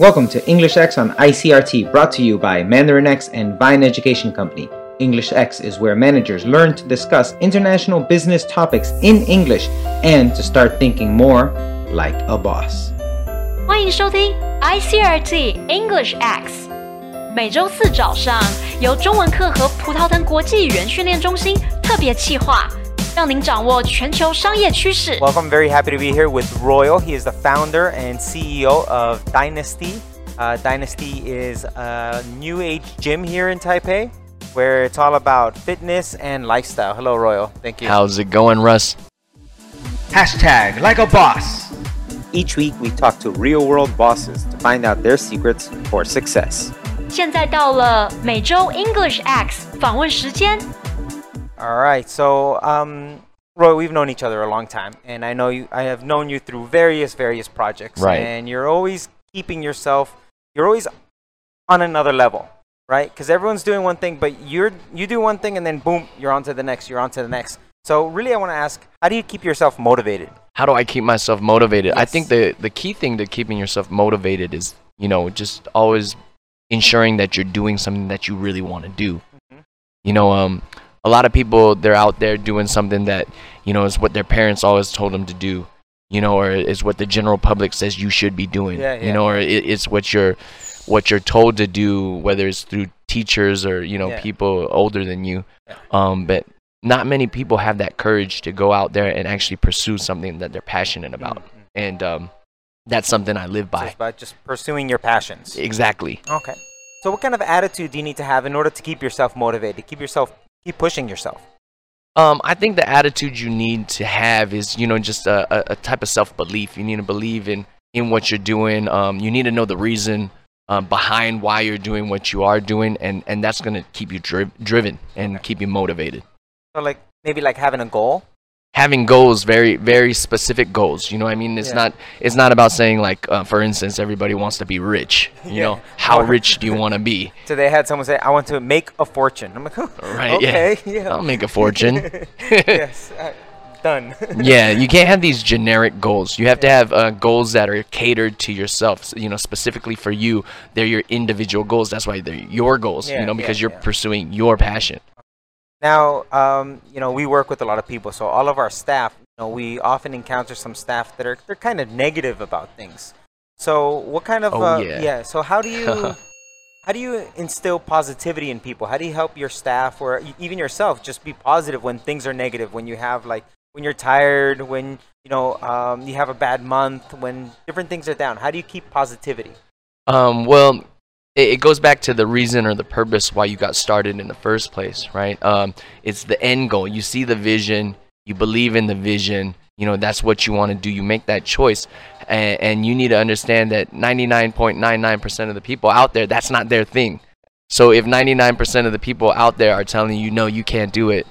Welcome to English X on ICRT, brought to you by Mandarin X and Vine Education Company. English X is where managers learn to discuss international business topics in English and to start thinking more like a boss. 欢迎收听 ICRT English X，每周四早上由中文课和葡萄藤国际语言训练中心特别企划， 让您掌握全球商业趋势。 Welcome. Very happy to be here with Royal. He is the founder and CEO of Dynasty. Uh, Dynasty is a new age gym here in Taipei where it's all about fitness and lifestyle. Hello, Royal. Thank you. How's it going, Russ? Hashtag like a boss. Each week, we talk to real world bosses to find out their secrets for success. 现在到了每周 English X 访问时间。 All right. So, um, Roy, we've known each other a long time, and I know you. I have known you through various, various projects, Right. And you're always keeping yourself. You're always on another level, right? Because everyone's doing one thing, but you're you do one thing, and then boom, you're on to the next. You're on to the next. So, really, I want to ask, how do you keep yourself motivated? How do I keep myself motivated? I think the the key thing to keeping yourself motivated is, you know, just always ensuring that you're doing something that you really want to do. Mhm. You know, um a lot of people they're out there doing something that, you know, is what their parents always told them to do. You know, or is what the general public says you should be doing. Yeah, You know, or it, it's what you're what you're told to do whether it's through teachers or, you know, Yeah. people older than you. Yeah. Um but not many people have that courage to go out there and actually pursue something that they're passionate about Mhm. and um, that's something i live So by about just pursuing your passions. exactly Okay. So, what kind of attitude do you need to have in order to keep yourself motivated? To keep yourself, keep pushing yourself. um, i think the attitude you need to have is you know just a, a, type of self-belief you need to believe in in what you're doing um, you need to know the reason um, behind why you're doing what you are doing and, and that's going to keep you dri- driven and keep you motivated So, like maybe like having a goal. Having goals very very specific goals you know what i mean it's Yeah. not it's not about saying like uh, for instance everybody wants to be rich you Yeah. know how rich do you want to be So they had someone say, "I want to make a fortune." I'm like, Right, okay, yeah. i'll make a fortune yes, uh, done. yeah you can't have these generic goals you have to have uh, goals that are catered to yourself you know specifically for you they're your individual goals that's why they're your goals Yeah, you know yeah, because you're yeah. pursuing your passion Now, um, you know, we work with a lot of people, so all of our staff, you know, we often encounter some staff that are they're kind of negative about things. So, what kind of Oh, uh, yeah. So, how do you how do you instill positivity in people? How do you help your staff or even yourself just be positive when things are negative? When you have like when you're tired, when you know um, you have a bad month, when different things are down. How do you keep positivity? Um, well, it, goes back to the reason or the purpose why you got started in the first place, right? Um, it's the end goal. You see the vision, you believe in the vision, you know, that's what you want to do. You make that choice. And, and you need to understand that 99.99% of the people out there, that's not their thing. So if 99% of the people out there are telling you, no, you can't do it,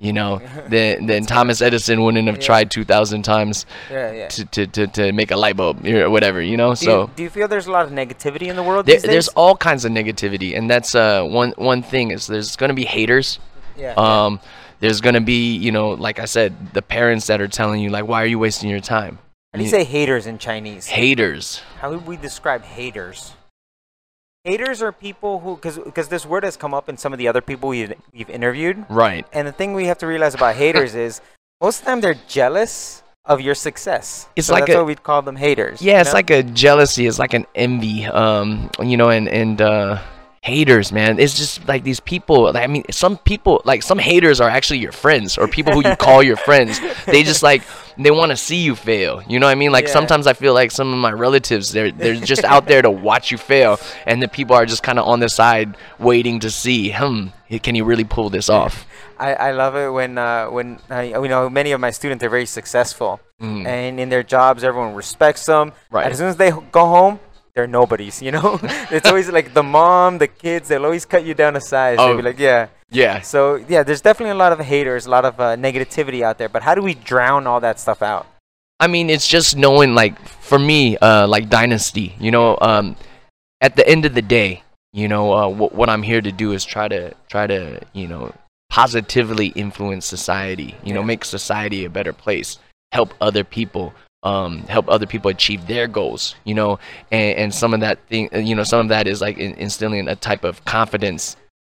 you know, then, then Thomas Edison wouldn't have Yeah. tried 2,000 times Yeah, yeah. to, to, to, to make a light bulb or whatever, you know? Do so. you, do you feel there's a lot of negativity in the world There, these days? there's all kinds of negativity, and that's uh one one thing is there's gonna be haters. yeah, yeah. Um, there's gonna be you know like I said, the parents that are telling you like, why are you wasting your time? How do you say haters in Chinese? Haters. How would we describe haters? Haters are people who, because this word has come up in some of the other people we've, we've interviewed. Right. And the thing we have to realize about haters is most of the time they're jealous of your success. It's So like that's a- why we'd call them haters. Yeah, it's know? like a jealousy. It's like an envy. Um, you know, and and uh, haters, man. It's just like these people. I mean, some people like some haters are actually your friends or people who you call your friends. They just like they want to see you fail. You know what I mean? Like Yeah. sometimes I feel like some of my relatives they're they're just out there to watch you fail, and the people are just kind of on the side waiting to see, hmm, can you really pull this off? I, I love it when uh, when uh, you know many of my students are very successful Mm. and in their jobs everyone respects them. Right. As soon as they go home, they're nobodies. You know, it's always like the mom, the kids. They'll always cut you down a size. They'll Oh. be like, yeah. Yeah. So yeah, there's definitely a lot of haters, a lot of uh, negativity out there. But how do we drown all that stuff out? I mean, it's just knowing, like, for me, uh, like Dynasty, you know, um, at the end of the day, you know, uh, wh- what I'm here to do is try to, try to, you know, positively influence society, you know, make society a better place, help other people. Um, help other people achieve their goals, you know, and, and some of that thing, you know, some of that is like instilling a type of confidence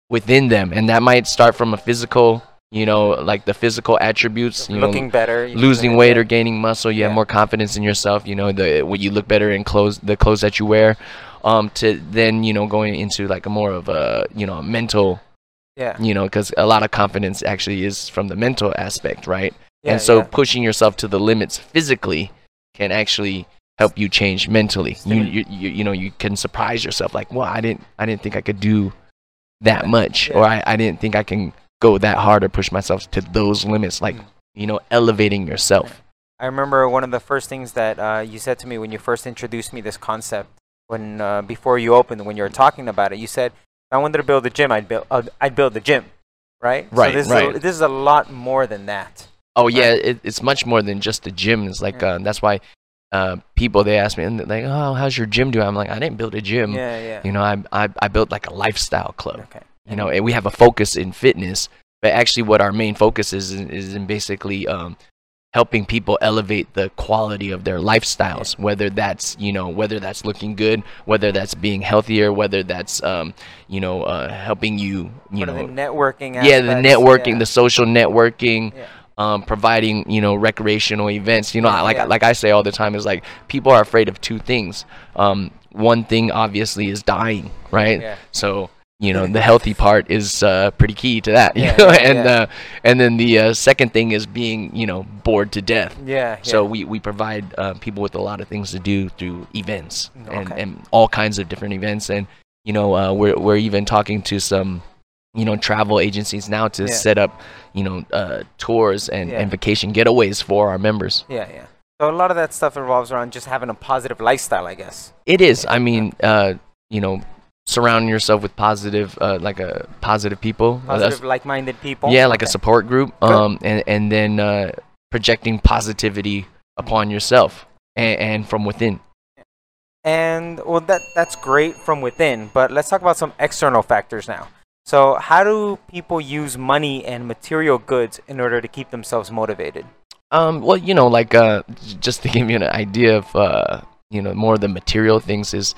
within them, and that might start from a physical, you know, like the physical attributes, you Looking know, better. losing weight yeah. or gaining muscle, you have more confidence in yourself, you know, the when you look better in clothes, the clothes that you wear, um, to then you know going into like a more of a you know mental, Yeah. you know, because a lot of confidence actually is from the mental aspect, right? Yeah, and so yeah. pushing yourself to the limits physically can actually help you change mentally. You, you, you, you know, you can surprise yourself like, well, I didn't, I didn't think I could do that much, yeah. or I, I didn't think I can go that hard or push myself to those limits. Like, Mm. you know, elevating yourself. I remember one of the first things that uh, you said to me when you first introduced me this concept. When uh, before you opened, when you were talking about it, you said, "If I wanted to build a gym, I'd build, uh, I'd build the gym." Right. Right, So this Is right. a, this is a lot more than that. Oh yeah, it, it's much more than just the gym. It's like Yeah. uh, that's why uh, people they ask me and they're like, oh, how's your gym doing? I'm like, I didn't build a gym. yeah, yeah. You know, I, I I built like a lifestyle club. okay. you know and we have a focus in fitness but actually what our main focus is is, in basically um, helping people elevate the quality of their lifestyles whether that's you know whether that's looking good whether that's being healthier whether that's um, you know uh, helping you you What know the networking. yeah the networking Yeah. the social networking Yeah. Um, providing you know recreational events you know like yeah. like I say all the time is like people are afraid of two things um, one thing obviously is dying right Yeah. so you know the healthy part is uh, pretty key to that you Yeah, and yeah. Uh, and then the uh, second thing is being you know bored to death Yeah. so we, we provide uh, people with a lot of things to do through events and, Okay. and all kinds of different events and you know uh, we're, we're even talking to some you know travel agencies now to Yeah. set up you know uh, tours and, Yeah. and vacation getaways for our members Yeah, yeah. So a lot of that stuff revolves around just having a positive lifestyle, I guess. it is i mean uh, you know surrounding yourself with positive uh, like a positive people Uh, Positive, like-minded people. yeah like a support group um and and then uh projecting positivity upon yourself and, and from within And well, that that's great from within. But let's talk about some external factors now. So, how do people use money and material goods in order to keep themselves motivated? um well you know like uh just to give you an idea of uh you know more of the material things is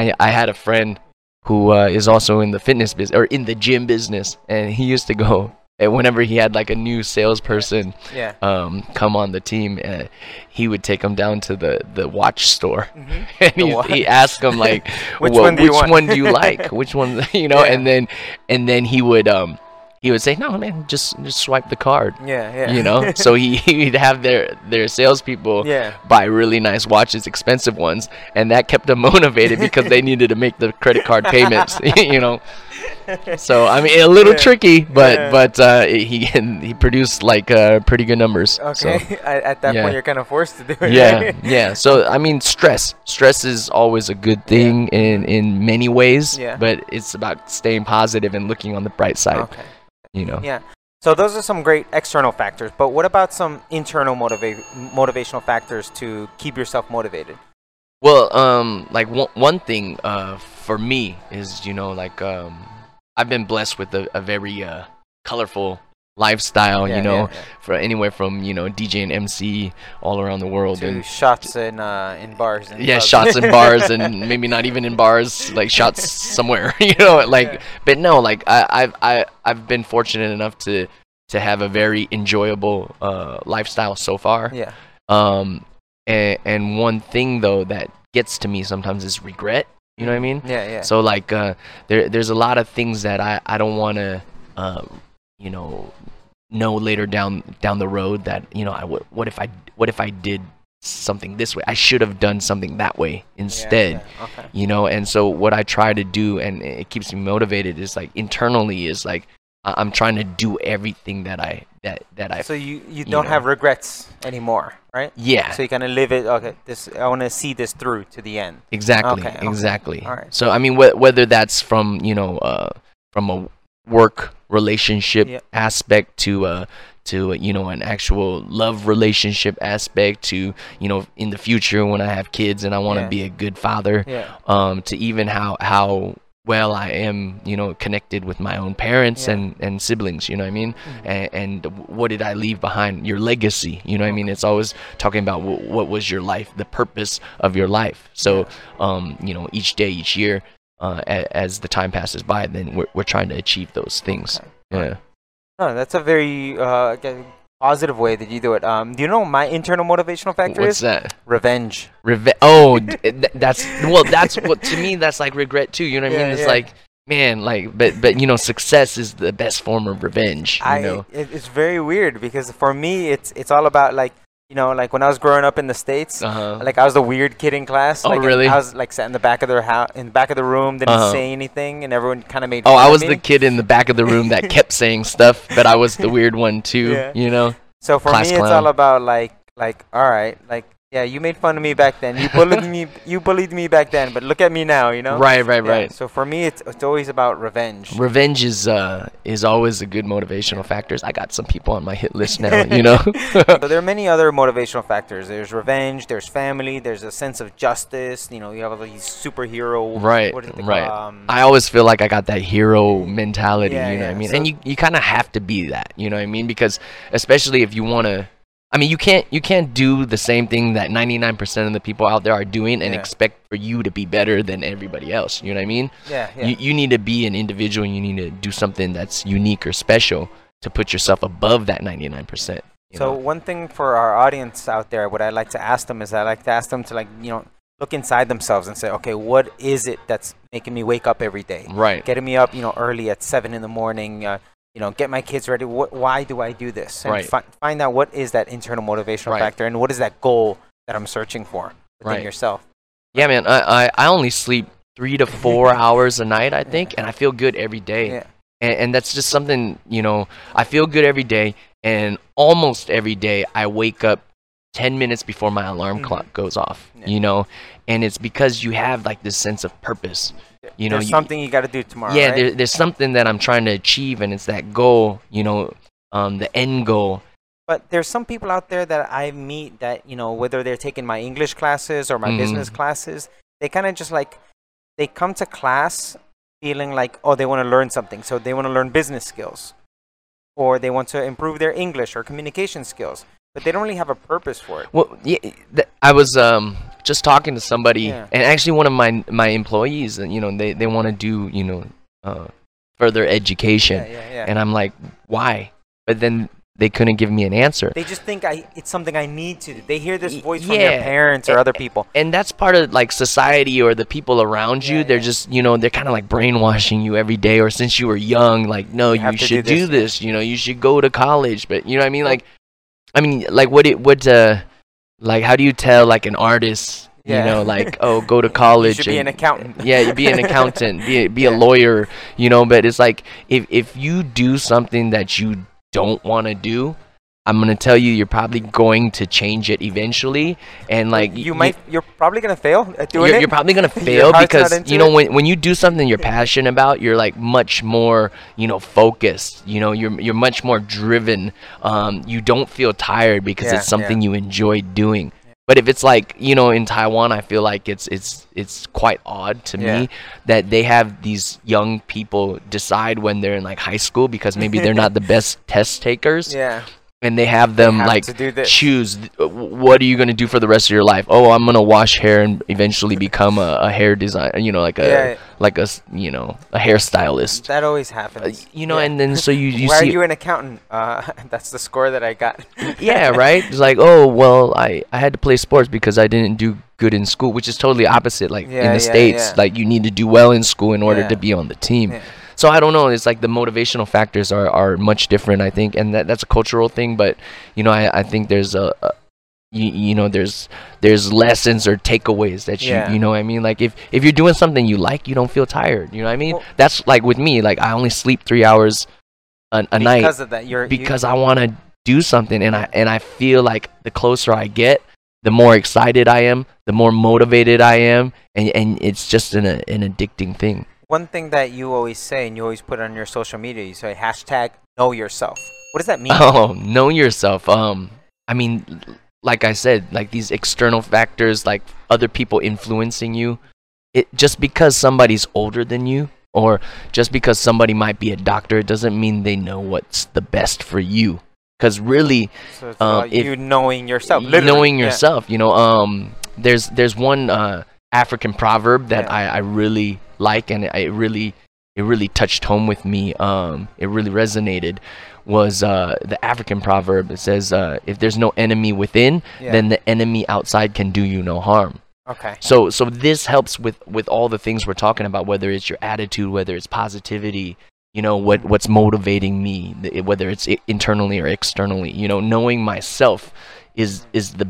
i i had a friend who uh, is also in the fitness business or in the gym business and he used to go and whenever he had like a new salesperson Yeah. um come on the team uh, he would take them down to the the watch store Mhm. and he, watch. he asked them like Which "Well, one do you which one do you like which one you know Yeah. and then and then he would um he would say no man just just swipe the card Yeah, yeah. you know so he he'd have their their salespeople Yeah. buy really nice watches expensive ones and that kept them motivated because they needed to make the credit card payments you know so i mean a little Yeah. tricky but Yeah. but uh he he produced like uh pretty good numbers. Okay. at, at that point, you're kind of forced to do it. yeah right? yeah so i mean stress stress is always a good thing in in many ways Yeah. but it's about staying positive and looking on the bright side Okay. You know Yeah. So those are some great external factors, but what about some internal motiva- motivational factors to keep yourself motivated? well um like one, one thing uh for me is you know like um i've been blessed with a, a very uh colorful lifestyle Yeah, you know yeah, for anywhere from you know dj and mc all around the world To and shots in uh, in bars. And yeah clubs. shots in bars and maybe not even in bars like shots somewhere you know like Yeah. but no like I, i've I, i've been fortunate enough to to have a very enjoyable uh lifestyle so far Yeah. um and, and one thing though that gets to me sometimes is regret you know what i mean Yeah. Yeah. so like uh there there's a lot of things that i i don't want to uh you know know later down down the road that you know i would what if i what if i did something this way i should have done something that way instead yeah, Okay. you know and so what i try to do and it keeps me motivated is like internally is like i'm trying to do everything that i that that i So you you you don't know. have regrets anymore, right? yeah So you kind of live it. Okay. This I want to see this through to the end. Exactly. Okay, okay. Exactly. All right. So I mean, wh- whether that's from you know uh, from a work relationship Yeah. aspect to uh, to you know an actual love relationship aspect to you know in the future when I have kids and I want to Yeah. be a good father Yeah. um, to even how how well I am, you know, connected with my own parents Yeah. and, and siblings, you know what I mean? Mhm. And, and what did I leave behind? Your legacy, you know what I mean? It's always talking about what, what was your life, the purpose of your life. So, um, you know, each day, each year, uh, as the time passes by, then we're, we're trying to achieve those things. Okay. Yeah. No, that's a very uh, g- positive way that you do it. Um, do you know my internal motivational factor What's is? that? Revenge. Reve- oh, th- that's well. That's what to me. That's like regret too. You know what I Yeah, mean? It's yeah. like, man, like, but but you know, success is the best form of revenge. You I know? it, it's very weird because for me it's it's all about like you know like when I was growing up in the states. Uh-huh. Like I was the weird kid in class. Oh, like, really? I was like sat in the back of their house, in the back of the room, didn't Uh-huh. say anything, and everyone kind of made. Oh, I was the kid in the back of the room that kept saying stuff, but I was the weird one too. Yeah. You know? So for class me, it's all about like like all right, like yeah, you made fun of me back then. You bullied me. You bullied me back then, but look at me now. You know. Right, right, Yeah, right. So for me, it's it's always about revenge. Revenge is uh is always a good motivational factor. I got some people on my hit list now. You know? so there are many other motivational factors. There's revenge. There's family. There's a sense of justice. You know, you have all these superhero. Right, What is it right. Um, I always feel like I got that hero mentality, Yeah, you know what. I mean? So- and you, you kind of have to be that, you know what I mean? Because especially if you want to I mean, you can't you can't do the same thing that 99% of the people out there are doing and Yeah. expect for you to be better than everybody else, you know what I mean? yeah, yeah. You you need to be an individual, you need to do something that's unique or special to put yourself above that 99%. you So know? one thing for our audience out there, what I like to ask them is I like to ask them to like you know look inside themselves and say, okay, what is it that's making me wake up every day? right. Getting me up, you know, early at seven in the morning. Uh, you know, get my kids ready. What, why do I do this? And Right. fi- find out what is that internal motivational Right. factor and what is that goal that I'm searching for within Right. yourself. Yeah, man. I, I, I only sleep 3 to 4 hours a night, I think, and I feel good every day. Yeah. and, and that's just something you know i feel good every day and almost every day i wake up 10 minutes before my alarm Mhm. clock goes off Yeah. you know and it's because you have like this sense of purpose you know There's something you got to do tomorrow. yeah right? there, there's something that i'm trying to achieve and it's that goal you know um, the end goal But there's some people out there that I meet that, you know, whether they're taking my English classes or my Mhm. business classes, they kind of just like, they come to class feeling like, oh, they want to learn something. So they want to learn business skills or they want to improve their English or communication skills, but they don't really have a purpose for it. Well, yeah, th- I was um just talking to somebody, Yeah. and actually one of my my employees, and you know, they they want to do you know uh, further education, Yeah, yeah, and I'm like, why? But then they couldn't give me an answer, they just think I, it's something I need to do. They hear this voice from their parents or A- other people. and that's part of like society or the people around you. They're just you know they're kind of like brainwashing you every day, or since you were young, like no, You you, to do should this, do this. You know, you should go to college, but you know what I mean, like. I mean, like, what it, what, uh, like, how do you tell, like, an artist, Yeah. you know, like, oh, go to You college. should be an accountant. yeah, you be an accountant, be be Yeah. a lawyer, you know. But it's like if if you do something that you don't want to do, I'm gonna tell you, you're probably going to change it eventually, and like you might, you're probably going to fail at doing you're, it. you're probably gonna fail because you know it. when when you do something you're passionate about, you're like much more you know focused. You know, you're you're much more driven. Um, you don't feel tired because Yeah, it's something you enjoy doing. But if it's like you know in Taiwan, I feel like it's it's it's quite odd to Yeah. me that they have these young people decide when they're in like high school because maybe they're not the best test takers, yeah. And they have They them have like to do this. choose uh, what are you going to do for the rest of your life oh i'm going to wash hair and eventually become a, a hair designer you know like a Yeah. like a you know a hairstylist That always Uh, happens. you know Yeah. and then so you you Why see are you an accountant? Uh, that's the score that I got. yeah right it's like oh well i i had to play sports because i didn't do good in school which is totally opposite like in the yeah, states yeah. like you need to do well in school in order Yeah. to be on the team Yeah. So i don't know it's like the motivational factors are are much different i think and that that's a cultural thing but you know i i think there's a, a you, you know there's there's lessons or takeaways that you Yeah. you know what i mean like if if you're doing something you like you don't feel tired you know what i mean Well- that's like with me like i only sleep three hours a, a night because of that. You're you- because I want to do something and I and I feel like the closer I get, the more excited I am, the more motivated I am, and and it's just an an addicting thing. One thing that you always say and you always put on your social media. You say hashtag know yourself. What does that mean? Oh, know yourself. Um, I mean, like I said, like these external factors, like other people influencing you. it just because somebody's older than you or just because somebody might be a doctor it doesn't mean they know what's the best for you because really So it's Um, about if- you knowing yourself, literally. knowing yeah. yourself you know um there's there's one uh african proverb that Yeah. I, I really like and it, it really it really touched home with me um it really resonated was uh the african proverb that says uh if there's no enemy within Yeah. then the enemy outside can do you no harm Okay. so so this helps with with all the things we're talking about, whether it's your attitude, whether it's positivity, you know what what's motivating me, whether it's internally or externally. You know, knowing myself is is the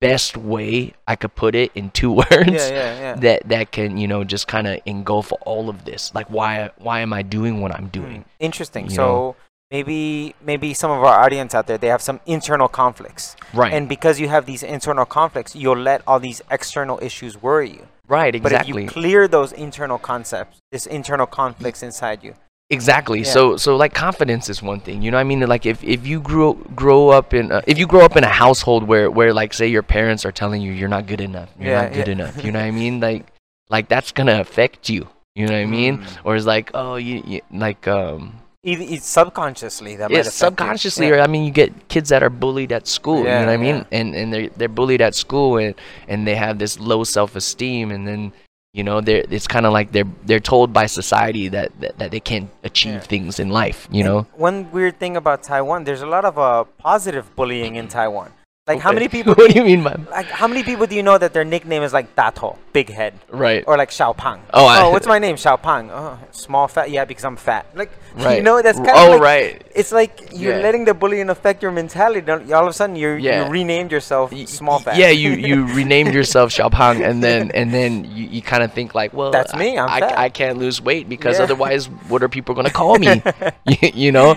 best way I could put it in two words. Yeah, yeah, yeah. That that can you know just kind of engulf all of this. Like why why am I doing what I'm doing? Mm, Interesting. you so know. maybe maybe some of our audience out there they have some internal conflicts, Right. and because you have these internal conflicts, you'll let all these external issues worry you. right. exactly. But if you clear those internal concepts, this internal conflicts inside you. Exactly. Yeah. So so like confidence is one thing. You know what I mean? Like if, if you grow grow up in a, if you grow up in a household where where like say your parents are telling you you're not good enough. You're Yeah, not good yeah. enough. You know what I mean? Like like that's going to affect you. You know what I mean? Mm. Or it's like, oh, you, you like um it's subconsciously that might it's subconsciously Yeah. or I mean you get kids that are bullied at school, Yeah, you know what I mean? yeah. And and they are they're bullied at school and and they have this low self-esteem and then you know, they're it's kind of like they're they're told by society that, that, that they can't achieve Yeah. things in life, you And know. one weird thing about Taiwan, there's a lot of uh, positive bullying in Taiwan. Like how many people? what do you mean man? like how many people do you know that their nickname is like Dato, big head, right? or like Xiao Pang? Oh, I- oh, what's my name? Xiao Pang. Oh, small fat. Yeah, because I'm fat. Like Right. you know, that's kind oh, of like, right. It's like you're Yeah. letting the bullying affect your mentality. Don't, all of a sudden, you Yeah. you renamed yourself Y- small fat. Yeah, you you renamed yourself Xiaopang, and then and then you, you kind of think like, well, That's me, I'm I, fat. I, I can't lose weight because Yeah. otherwise, what are people gonna call me? you know?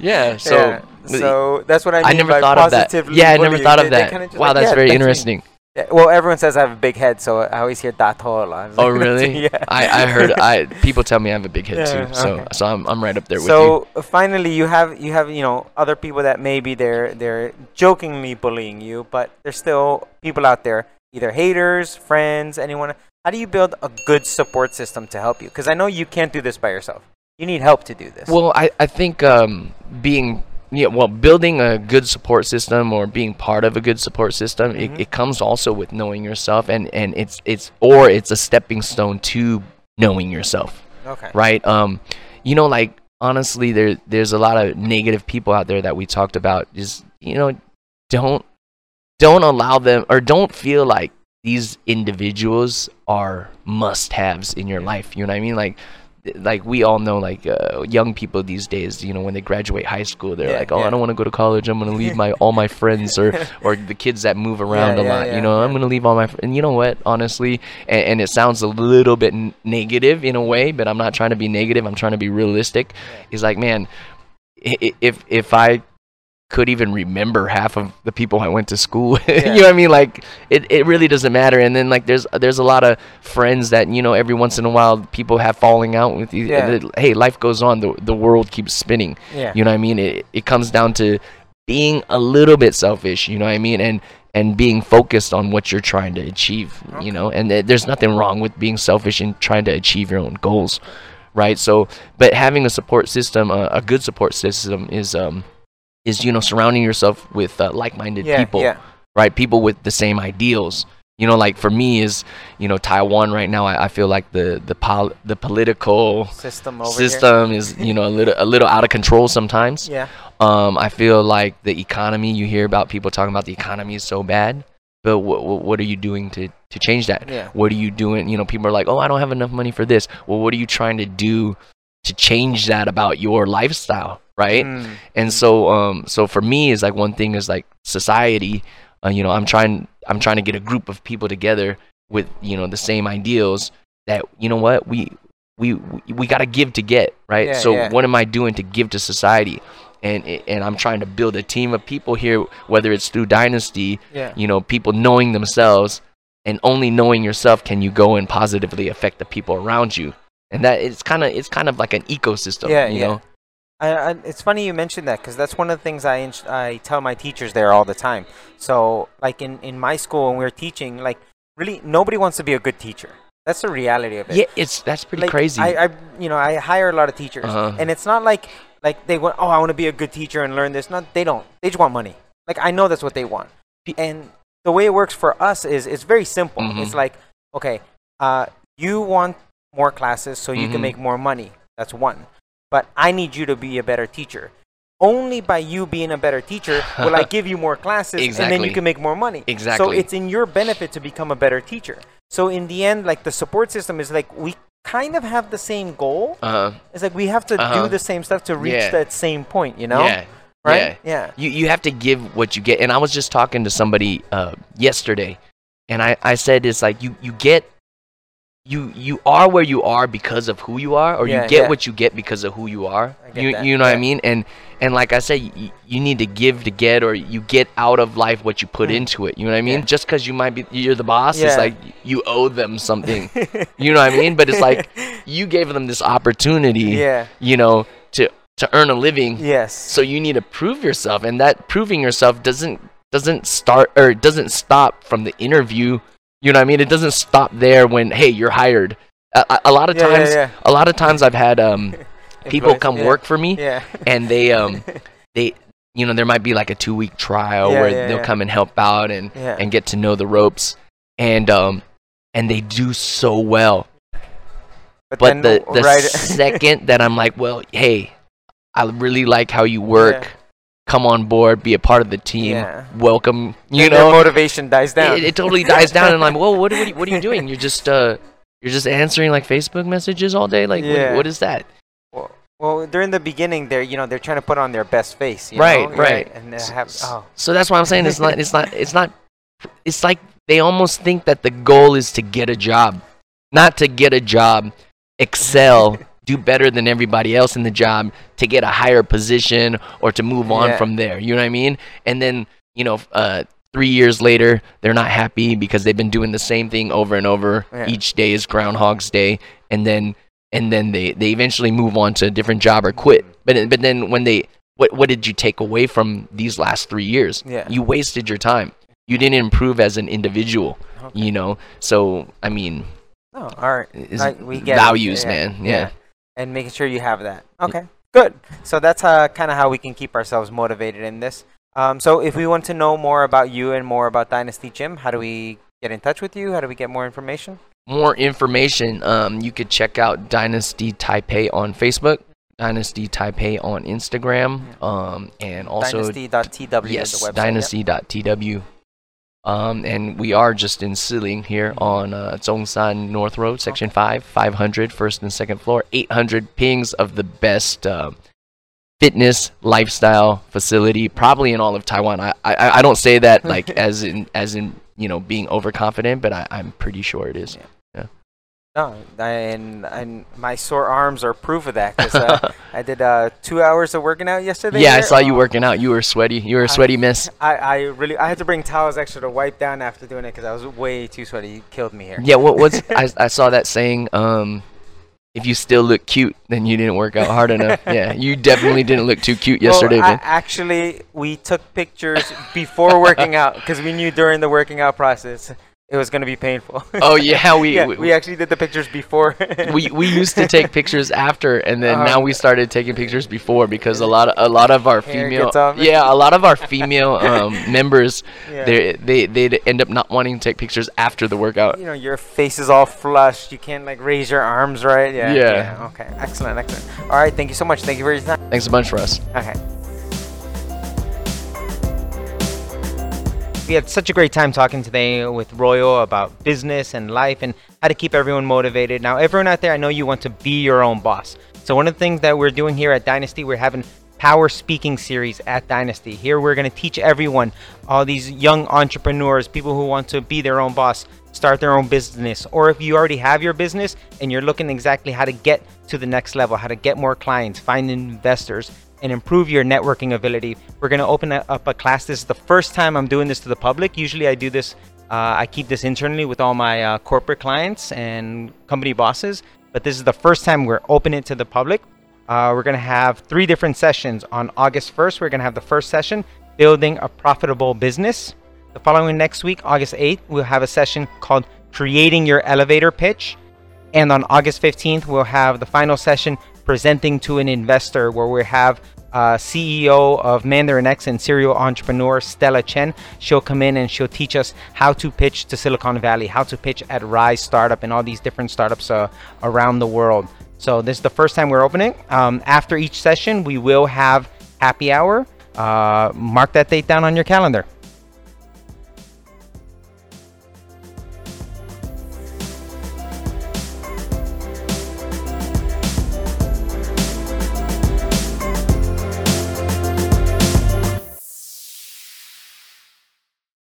Yeah. So. So that's what I mean I never thought of that. positively Yeah, I never thought of they that. kinda Wow, like, that's yeah, very me. interesting. Yeah, well, everyone says I have a big head, so I always hear a lot. Oh, really? yeah. I, I heard I people tell me I have a big head Yeah, too. So okay. so I'm I'm right up there with you. so finally, you have you have you know other people that maybe they're they're jokingly bullying you, but there's still people out there, either haters, friends, anyone. How do you build a good support system to help you? Because I know you can't do this by yourself. You need help to do this. Well, I, I think um, being yeah, well, building a good support system or being part of a good support system, Mhm. it, it comes also with knowing yourself, and and it's it's or it's a stepping stone to knowing yourself, okay. right? Um, you know, like honestly, there there's a lot of negative people out there that we talked about. Just you know, don't don't allow them or don't feel like these individuals are must-haves in your life. You know what I mean? Like like we all know like uh, young people these days you know when they graduate high school they're Yeah, like oh yeah. i don't want to go to college. I'm going to leave my all my friends or or the kids that move around Yeah, a yeah, lot yeah, you know? I'm going to leave all my fr- and you know what? Honestly and, and it sounds a little bit n- negative in a way but i'm not trying to be negative. I'm trying to be realistic. Is like man if if i could even remember half of the people I went to school. with. Yeah. you know what I mean? Like it, it really doesn't matter. And then like there's there's a lot of friends that you know every once in a while people have falling out with you. Yeah. Hey, life goes on. The the world keeps spinning. Yeah. You know what I mean? It it comes down to being a little bit selfish. You know what I mean? And and being focused on what you're trying to achieve. You know, and th- there's nothing wrong with being selfish and trying to achieve your own goals, right? So, but having a support system, uh, a good support system, is um is you know surrounding yourself with uh, like-minded yeah, people Yeah. right? People with the same ideals. You know like for me is you know taiwan right now i, I feel like the the pol- the political System over system is you know a little a little out of control sometimes. Here. um i feel like the economy you hear about people talking about the economy is so bad but what what are you doing to to change that? Yeah. what are you doing? You know people are like oh i don't have enough money for this. Well what are you trying to do to change that about your lifestyle right Mm. and so um so for me is like one thing is like society uh, you know i'm trying i'm trying to get a group of people together with you know the same ideals that you know what we we we, got to give to get right Yeah, so yeah. what am i doing to give to society and and i'm trying to build a team of people here whether it's through dynasty Yeah. you know people knowing themselves and only knowing yourself can you go and positively affect the people around you and that it's kind of it's kind of like an ecosystem Yeah, you yeah. know I, I, it's funny you mentioned that because that's one of the things I, I tell my teachers there all the time. So, like in, in my school when we were teaching, like really nobody wants to be a good teacher. That's the reality of it. Yeah, it's that's pretty like, crazy. I, I, you know, I hire a lot of teachers, Uh-huh. and it's not like like they want. Oh, I want to be a good teacher and learn this. Not they don't. They just want money. Like I know that's what they want. And the way it works for us is it's very simple. Mhm. It's like, okay, uh, you want more classes so you Mhm. can make more money. That's one. But I need you to be a better teacher. Only by you being a better teacher will I give you more classes, and then you can make more money. Exactly. So it's in your benefit to become a better teacher. So in the end, like the support system is like we kind of have the same goal. Uh-huh. It's like we have to Uh-huh. do the same stuff to reach Yeah. that same point, you know? yeah, Right? yeah. You you have to give what you get. And I was just talking to somebody uh, yesterday, and I, I said it's like you you get you you are where you are because of who you are, or Yeah, you get yeah. what you get because of who you are. You that, you know what I mean? And and like I said, you, you need to give to get, or you get out of life what you put Mm. into it. You know what I mean? Yeah. Just because you might be you're the boss, Yeah. it's like you owe them something. you know what I mean? But it's like you gave them this opportunity. Yeah. You know to to earn a living. Yes. So you need to prove yourself, and that proving yourself doesn't doesn't start or doesn't stop from the interview. You know what I mean? It doesn't stop there when hey you're hired. A, a, a lot of Yeah, yeah, times, yeah. a lot of times I've had um people come yeah. work for me, Yeah. and they um they you know there might be like a two week trial Yeah, where yeah, they'll yeah. come and help out and Yeah. and get to know the ropes, and um and they do so well. But then the the right second that I'm like, well, hey, I really like how you work. Come on board, be a part of the team. Yeah. Welcome. You their know, motivation dies down. it, it totally dies down, and I'm like, well, what, what, are you, what are you doing? You're just uh, you're just answering like Facebook messages all day. Like, Yeah. what, what is that? well, well, during the beginning, they're you know they're trying to put on their best face. You Right, know? right. And they have oh So that's why I'm saying it's not, it's not, it's not, it's like they almost think that the goal is to get a job, not to get a job, excel, do better than everybody else in the job, to get a higher position or to move on Yeah. from there. You know what I mean? And then you know, uh, three years later, they're not happy because they've been doing the same thing over and over. Yeah. Each day is Groundhog's Day, and then and then they they eventually move on to a different job or quit. But then- but then when they what what did you take away from these last three years? Yeah. You wasted your time. You didn't improve as an individual. okay. You know. So I mean, Oh, all right. Like, we get it. values, Yeah, man. Yeah. And making sure you have that. Okay. Good. So that's uh, kind of how we can keep ourselves motivated in this. Um, so if we want to know more about you and more about Dynasty Gym, how do we get in touch with you? How do we get more information? More information. Um, you could check out Dynasty Taipei on Facebook. Dynasty Taipei on Instagram. Um, and also Dynasty.tw yes, is the website. dynasty.tw. Um, and we are just in Shilin here on uh, Zhongshan North Road, Section 5, 500, first and second floor, 800 pings of the best um fitness lifestyle facility, probably in all of Taiwan. I, I, I don't say that like as in as in you know being overconfident, but I, I'm pretty sure it is. No, and and my sore arms are proof of that. 'cause, uh, I did uh, two hours of working out yesterday. yeah, I saw you Oh, working out. You were sweaty. You were a sweaty miss. I, I really I had to bring towels extra to wipe down after doing it because I was way too sweaty. You killed me here. Yeah, what was I, I saw that saying, um, if you still look cute, then you didn't work out hard enough. Yeah, you definitely didn't look too cute yesterday, well, I- actually, we took pictures before working out because we knew during the working out process it was going to be painful. Oh yeah, we yeah, we, we actually did the pictures before. we we used to take pictures after, and then Uh-huh. now we started taking pictures before because a lot of a lot of our female yeah a lot of our female um, members Yeah. they they they end up not wanting to take pictures after the workout. you know, your face is all flushed. You can't like raise your arms, right? Yeah. Yeah. Okay. Excellent. Excellent. All right. Thank you so much. Thank you for your time. Thanks a bunch for us. Okay. We had such a great time talking today with Royal about business and life and how to keep everyone motivated. Now, everyone out there, I know you want to be your own boss. So, one of the things that we're doing here at Dynasty, we're having power speaking series at Dynasty. Here, we're going to teach everyone, all these young entrepreneurs, people who want to be their own boss, start their own business, or if you already have your business and you're looking exactly how to get to the next level, how to get more clients, find investors, and improve your networking ability. We're going to open up a class. This is the first time I'm doing this to the public. Usually I do this, uh, I keep this internally with all my uh, corporate clients and company bosses. But this is the first time we're opening it to the public. Uh, we're going to have three different sessions. On August 1st, we're going to have the first session, Building a Profitable Business. The following next week, August 8th, we'll have a session called creating your elevator pitch. And on August 15th, we'll have the final session presenting to an investor where we have uh, CEO of Mandarin X and serial entrepreneur Stella Chen. She'll come in and she'll teach us how to pitch to Silicon Valley, how to pitch at Rise Startup and all these different startups uh, around the world. So this is the first time we're opening. Um, after each session, we will have happy hour. Uh, mark that date down on your calendar.